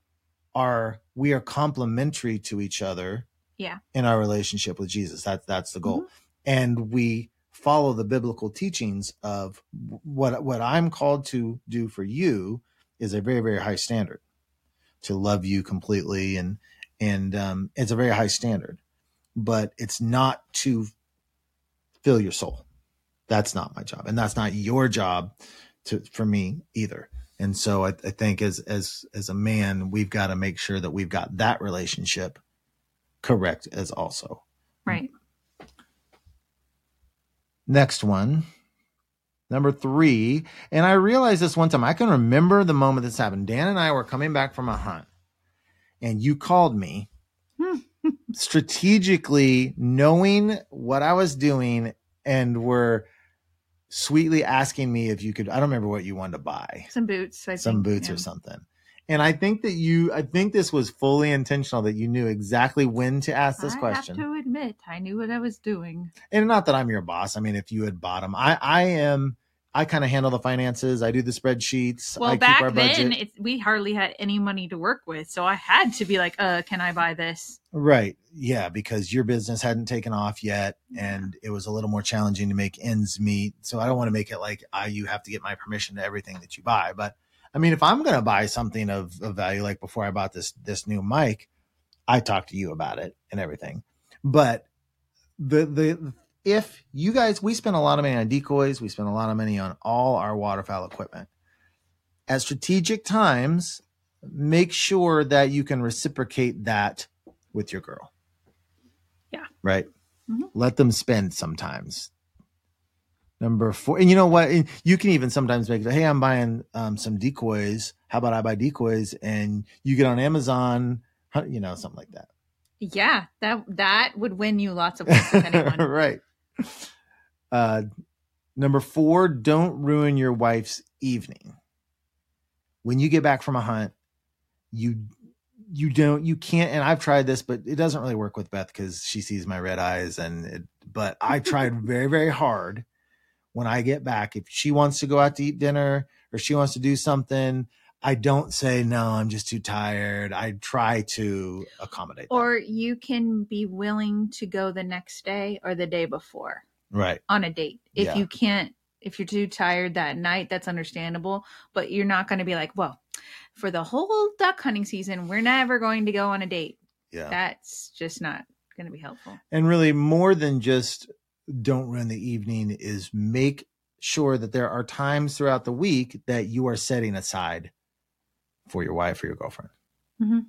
are we are complementary to each other Yeah. in our relationship with Jesus. That's that's the goal. Mm-hmm. And we follow the biblical teachings of what what I'm called to do for you is a very very high standard to love you completely and and um, it's a very high standard, but it's not to fill your soul. That's not my job, and that's not your job to for me either. And so I, I think as as as a man, we've got to make sure that we've got that relationship correct as also. Right. Next one. Number three. And I realized this one time. I can remember the moment this happened. Dan and I were coming back from a hunt, and you called me hmm. strategically knowing what I was doing and were sweetly asking me if you could I don't remember what you wanted to buy. Some boots. I Some think, boots yeah. or something. And I think that you I think this was fully intentional that you knew exactly when to ask this I question. have to admit, I knew what I was doing. and not that I'm your boss. I mean, if you had bought them, I I am. I kind of handle the finances. I do the spreadsheets. Well, I back keep our budget. then, it's, we hardly had any money to work with, so I had to be like, "Uh, can I buy this?" right? Yeah, because your business hadn't taken off yet, and it was a little more challenging to make ends meet. So I don't want to make it like I you have to get my permission to everything that you buy. But I mean, if I'm going to buy something of, of value, like before I bought this this new mic, I talked to you about it and everything. But the the if you guys we spend a lot of money on decoys, we spend a lot of money on all our waterfowl equipment. At strategic times, make sure that you can reciprocate that with your girl. Yeah. Right. Mhm. Let them spend sometimes. Number four, and you know what? You can even sometimes make it. Hey, I'm buying um, some decoys. How about I buy decoys and you get on Amazon? You know, something like that. Yeah, that that would win you lots of with anyone. right. Uh, number four, don't ruin your wife's evening. When you get back from a hunt, you you don't you can't and I've tried this, but it doesn't really work with Beth because she sees my red eyes and it, but I tried very, very hard when I get back. If she wants to go out to eat dinner or she wants to do something, I don't say no, I'm just too tired. I try to accommodate. Or you can be willing to go the next day or the day before right. on a date. If Yeah. you can't, if you're too tired that night, that's understandable. But you're not going to be like, well, for the whole duck hunting season, we're never going to go on a date. Yeah. That's just not going to be helpful. and really more than just don't ruin the evening is make sure that there are times throughout the week that you are setting aside for your wife or your girlfriend Mhm.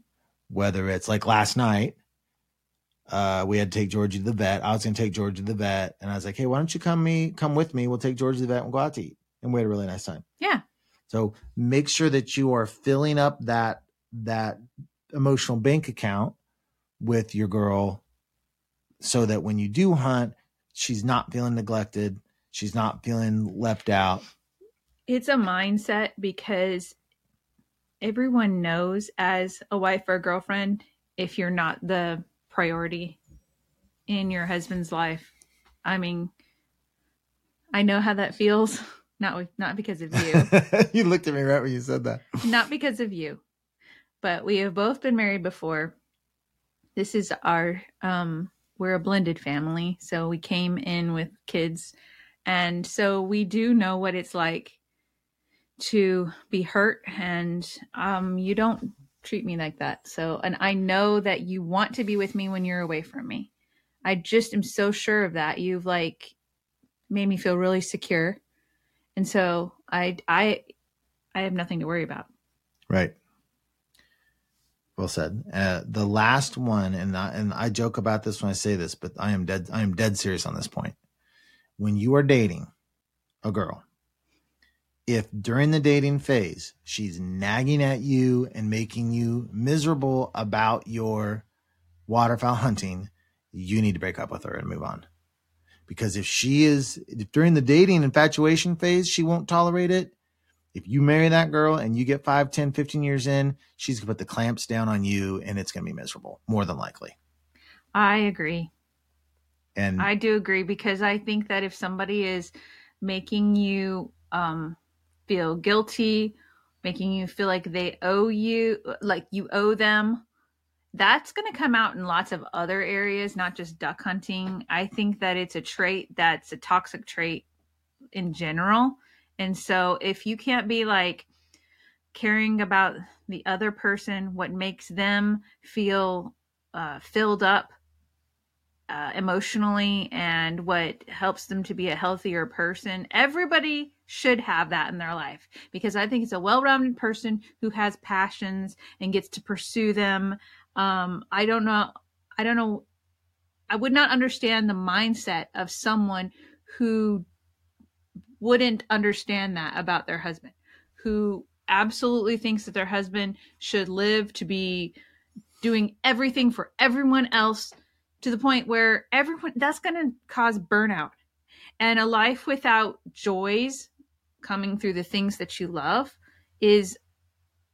whether it's like last night uh we had to take georgie to the vet i was going to take georgie to the vet and i was like hey why don't you come me come with me we'll take georgie to the vet and go out to eat and we had a really nice time Yeah. so make sure that you are filling up that that emotional bank account with your girl so that when you do hunt, she's not feeling neglected, she's not feeling left out. It's a mindset because everyone knows as a wife or a girlfriend if you're not the priority in your husband's life. I mean, I know how that feels. Not with, not because of you, you looked at me right when you said that. not because of you, but we have both been married before. This is our um we're a blended family, so we came in with kids and so we do know what it's like to be hurt and um you don't treat me like that. So and I know that you want to be with me when you're away from me. I just am so sure of that. You've like made me feel really secure. And so I I I have nothing to worry about. Right. Well said. Uh, the last one, and I, and I joke about this when I say this, but I am dead. I am dead serious on this point. When you are dating a girl, if during the dating phase she's nagging at you and making you miserable about your waterfowl hunting, you need to break up with her and move on. Because if she is if during the dating infatuation phase, she won't tolerate it. If you marry that girl and you get 5, 10, 15 years in, she's going to put the clamps down on you and it's going to be miserable, more than likely. I agree. And I do agree because I think that if somebody is making you um, feel guilty, making you feel like they owe you, like you owe them, that's going to come out in lots of other areas, not just duck hunting. I think that it's a trait that's a toxic trait in general. And so if you can't be like caring about the other person, what makes them feel uh, filled up uh, emotionally and what helps them to be a healthier person. Everybody should have that in their life because I think it's a well-rounded person who has passions and gets to pursue them. Um, I don't know. I don't know. I would not understand the mindset of someone who wouldn't understand that about their husband, who absolutely thinks that their husband should live to be doing everything for everyone else to the point where everyone that's going to cause burnout. And a life without joys coming through the things that you love is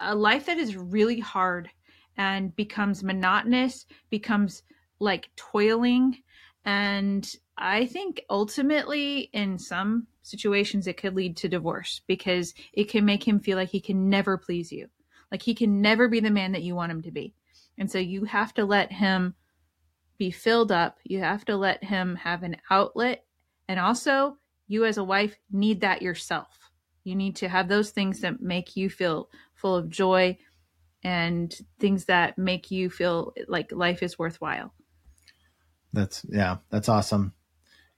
a life that is really hard and becomes monotonous, becomes like toiling. And I think ultimately, in some situations, it could lead to divorce because it can make him feel like he can never please you. Like he can never be the man that you want him to be. And so you have to let him be filled up. You have to let him have an outlet. And also, you as a wife need that yourself. You need to have those things that make you feel full of joy and things that make you feel like life is worthwhile. That's yeah, that's awesome.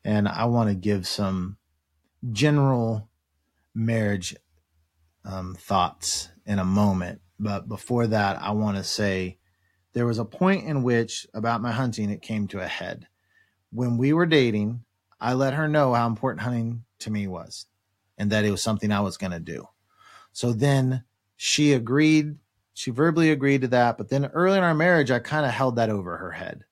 And I want to give some general marriage um, thoughts in a moment. But before that, I want to say there was a point in which about my hunting it came to a head. When we were dating, I let her know how important hunting to me was and that it was something I was going to do. So then she agreed, she verbally agreed to that, but then early in our marriage I kind of held that over her head.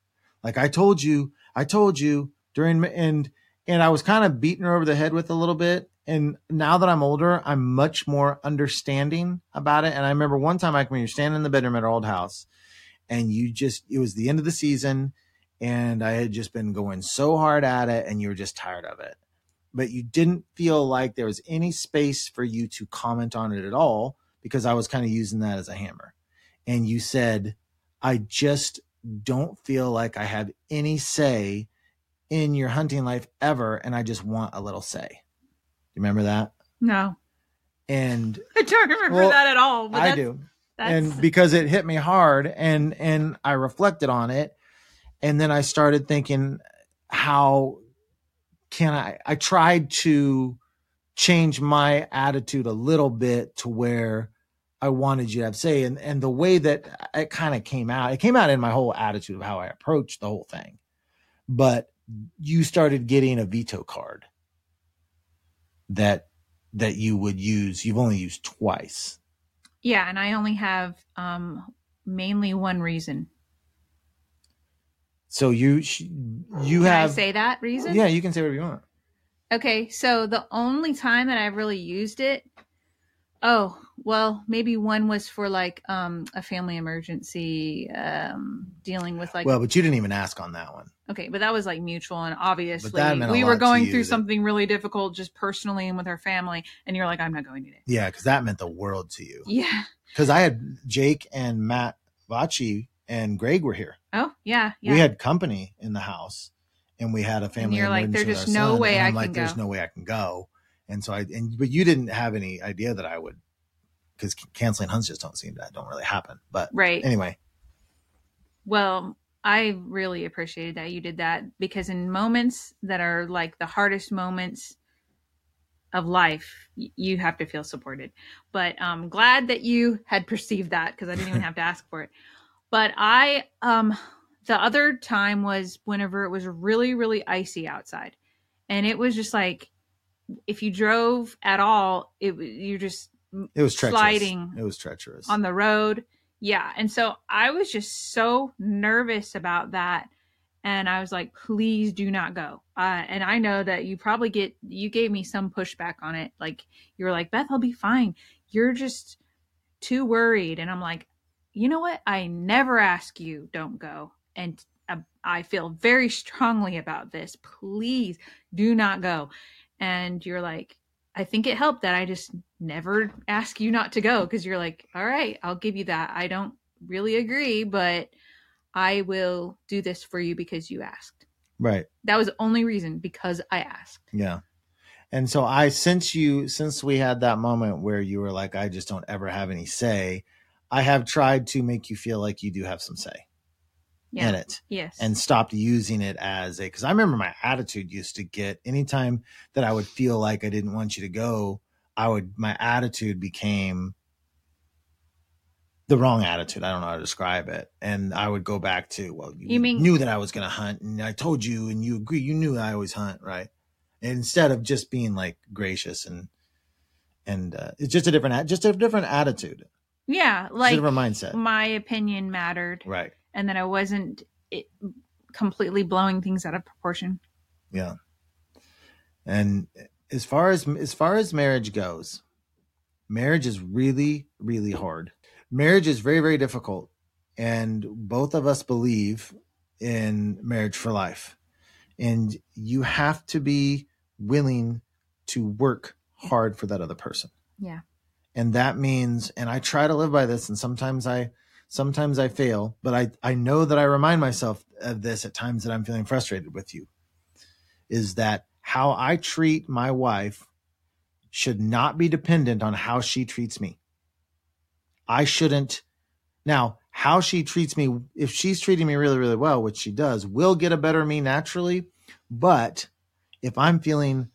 Like I told you, I told you during and and I was kind of beating her over the head with a little bit. And now that I'm older, I'm much more understanding about it. And I remember one time, like when you're standing in the bedroom at our old house, and you just it was the end of the season, and I had just been going so hard at it, and you were just tired of it. But you didn't feel like there was any space for you to comment on it at all because I was kind of using that as a hammer. And you said, I just don't feel like I have any say in your hunting life ever, and I just want a little say. Do you remember that? No. And I don't remember Well, that at all. But I do. That's, and because it hit me hard and and I reflected on it and then I started thinking how can I I tried to change my attitude a little bit to where I wanted you to have say and and the way that it kind of came out it came out in my whole attitude of how I approached the whole thing. But you started getting a veto card that that you would use you've only used twice yeah, and I only have um mainly one reason. so you sh- you Can have I say that reason? yeah you can say whatever you want Okay, so the only time that I've really used it, oh, well, maybe one was for like um a family emergency, um dealing with like well but you didn't even ask on that one okay, but that was like mutual and obviously that meant a we were going through that- something really difficult just personally and with our family and you're like I'm not going today. yeah because that meant the world to you Yeah. because I had Jake and Matt Vachi and Greg were here. Oh, yeah, yeah. We had company in the house, and we had a family. you're like, "There's just no son," way and I I'm can like, There's no way I can go. And so I and but you didn't have any idea that I would because canceling hunts just don't seem that don't really happen. But right. anyway, Well, I really appreciated that you did that because in moments that are like the hardest moments of life, y- you have to feel supported. But I'm glad that you had perceived that because I didn't even have to ask for it. But I, um, the other time was whenever it was really, really icy outside, and it was just like if you drove at all, it you're just it was treacherous. Sliding It was treacherous. on the road. Yeah. And so I was just so nervous about that. And I was like, please do not go. Uh, and I know that you probably get, you gave me some pushback on it. Like, you were like, Beth, I'll be fine. You're just too worried. And I'm like, you know what? I never ask you, don't go. And uh, I feel very strongly about this. Please do not go. And you're like, I think it helped that I just never ask you not to go because you're like, all right, I'll give you that. I don't really agree, but I will do this for you because you asked. right. That was the only reason because I asked. Yeah. And so I since you since we had that moment where you were like, I just don't ever have any say, I have tried to make you feel like you do have some say. Yeah. in it Yes. and stopped using it as a because I remember my attitude used to get anytime that I would feel like I didn't want you to go, I would my attitude became the wrong attitude. I don't know how to describe it. And I would go back to, well, you, You mean- knew that I was gonna hunt and I told you and you agree, you knew I always hunt, right? And instead of just being like gracious and and uh, it's just a different just a different attitude. yeah, like different mindset. my opinion mattered, right. and that I wasn't it, completely blowing things out of proportion. Yeah. And as far as as far as marriage goes, marriage is really really hard. Marriage is very very difficult and both of us believe in marriage for life. And you have to be willing to work hard for that other person. Yeah. And that means and I try to live by this and sometimes I sometimes I fail, but I I know that I remind myself of this at times that I'm feeling frustrated with you is that how I treat my wife should not be dependent on how she treats me. I shouldn't. Now, how she treats me, if she's treating me really, really well, which she does, will get a better me naturally. But if I'm feeling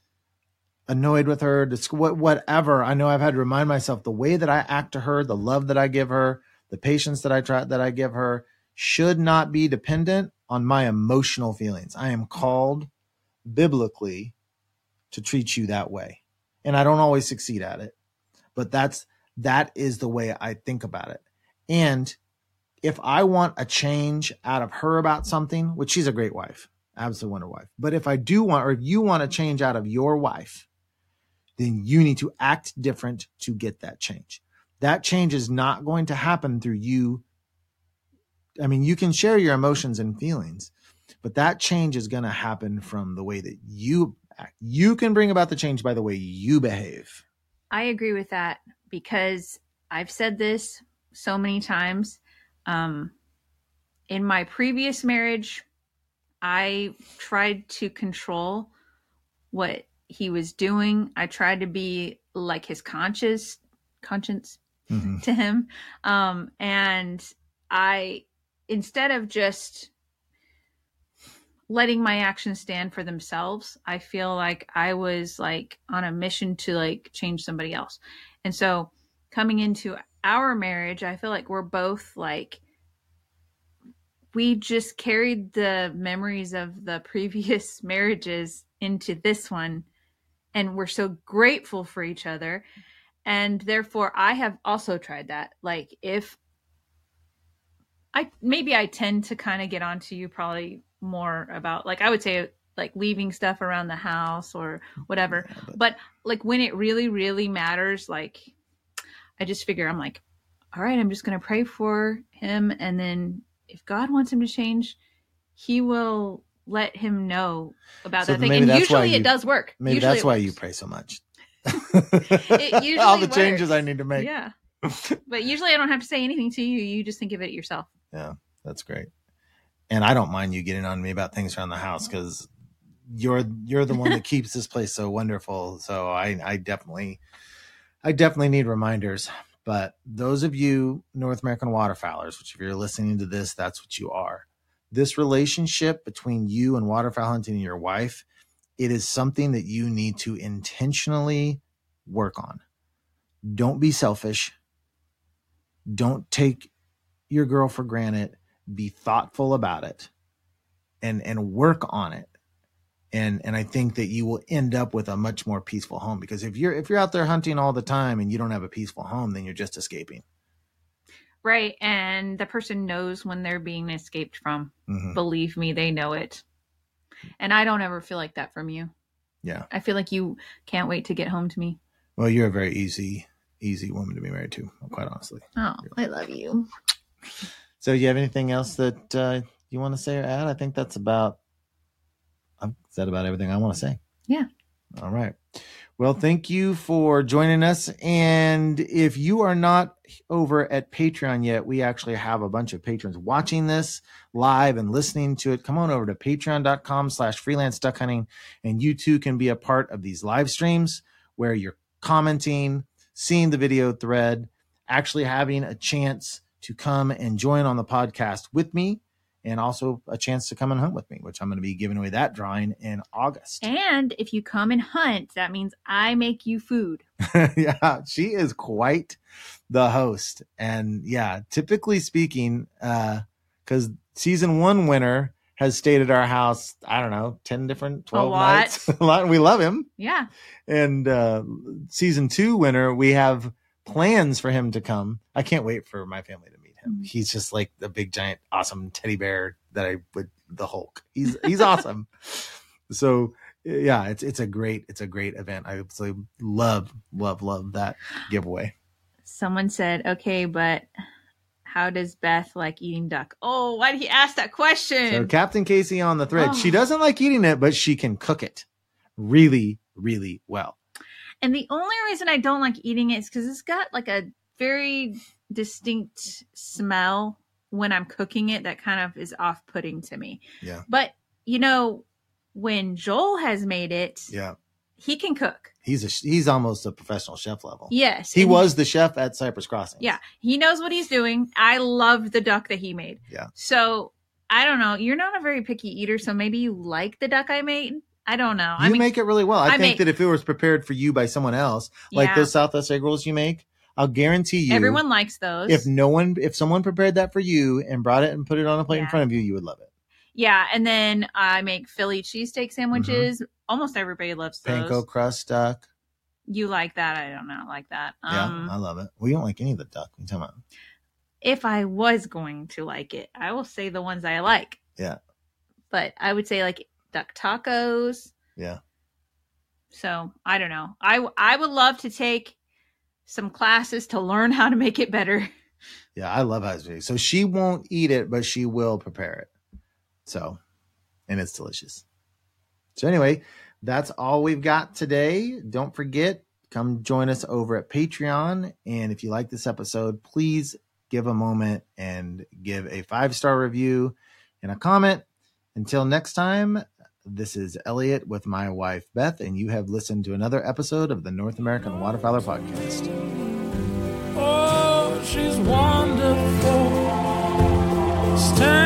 annoyed with her, whatever, I know I've had to remind myself the way that I act to her, the love that I give her, the patience that I try that I give her should not be dependent on my emotional feelings. I am called biblically to treat you that way. And I don't always succeed at it, but that's that is the way I think about it. And if I want a change out of her about something, which she's a great wife, absolute wonder wife. But if I do want, or if you want a change out of your wife, then you need to act different to get that change. That change is not going to happen through you. I mean, you can share your emotions and feelings, but that change is going to happen from the way that you act. You can bring about the change by the way you behave. I agree with that because I've said this so many times. Um, in my previous marriage, I tried to control what he was doing. I tried to be like his conscious conscience Mhm. to him. Um, and I, instead of just letting my actions stand for themselves, I feel like I was like on a mission to like change somebody else. And so coming into our marriage, I feel like we're both like, we just carried the memories of the previous marriages into this one. And we're so grateful for each other and therefore i have also tried that like if i maybe i tend to kind of get onto you probably more about like i would say like leaving stuff around the house or whatever Yeah, but- but like when it really really matters like i just figure i'm like all right i'm just going to pray for him and then if god wants him to change he will let him know about So that thing and usually you- it does work Maybe Usually that's why you pray so much. usually All the changes I need to make. Yeah. but usually I don't have to say anything to you. You just think of it yourself. Yeah, that's great. And I don't mind you getting on me about things around the house mm-hmm. because you're you're the one that keeps this place so wonderful. So I I definitely I definitely need reminders. But those of you North American waterfowlers, which if you're listening to this, that's what you are. This relationship between you and waterfowl hunting and your wife, it is something that you need to intentionally work on. Don't be selfish. Don't take your girl for granted be thoughtful about it and and work on it and and i think that you will end up with a much more peaceful home because if you're if you're out there hunting all the time and you don't have a peaceful home then you're just escaping Right. And the person knows when they're being escaped from. Mhm. Believe me, they know it. And I don't ever feel like that from you. yeah I feel like you can't wait to get home to me. well you're a very easy easy woman to be married to quite honestly Oh, I love you. So you have anything else that uh, you want to say or add? I think that's about is said about everything i want to say. Yeah. all right. Well thank you for joining us and if you are not over at patreon yet we actually have a bunch of patrons watching this live and listening to it. Come on over to patreon.com slash freelance duck hunting and you too can be a part of these live streams where you're commenting seeing the video thread actually having a chance to come and join on the podcast with me and also a chance to come and hunt with me, which I'm going to be giving away that drawing in August. And if you come and hunt, that means I make you food. yeah, she is quite the host. And yeah, typically speaking, uh, because season one winner has stayed at our house, I don't know, 10 different, 12 lot. nights. a lot. And we love him. Yeah. And uh, season two winner, we have plans for him to come. I can't wait for my family to him. Mhm. He's just like the big giant awesome teddy bear that I would the Hulk. He's he's awesome. So yeah, it's it's a great it's a great event. I absolutely love love love that giveaway. Someone said, okay, but how does Beth like eating duck? Oh, why did he ask that question? So Captain Casey on the thread. She Oh. doesn't like eating it, but she can cook it really really well. And the only reason I don't like eating it is because it's got like a very distinct smell when I'm cooking it that kind of is off putting to me. Yeah. But, you know, when Joel has made it, Yeah. he can cook. He's a he's almost a professional chef level. Yes. He was the chef at Cypress Crossing. Yeah. He knows what he's doing. I love the duck that he made. Yeah. So I don't know. You're not a very picky eater, so maybe you like the duck I made. I don't know. You I mean, make it really well. I, I think make- that if it was prepared for you by someone else, like Yeah. those Southwest egg rolls you make, I'll guarantee you everyone likes those. if no one if someone prepared that for you and brought it and put it on a plate in front of you, you would love it. Yeah, and then I make Philly cheesesteak sandwiches. Almost everybody loves those. Mm-hmm. Panko crust duck. You like that? I don't know. Like that. Yeah, Um, I love it. We don't like any of the duck. We talking about if I was going to like it, I will say the ones I like. Yeah. But I would say like duck tacos. Yeah. So I don't know. I I would love to take some classes to learn how to make it better. Yeah, I love made. So she won't eat it, but she will prepare it. So, and it's delicious. So anyway, that's all we've got today. Don't forget, come join us over at Patreon. And if you like this episode, please give a moment and give a five star review and a comment. Until next time, this is Elliot with my wife Beth, and you have listened to another episode of the North American Waterfowler Podcast. Oh, she's wonderful. Standing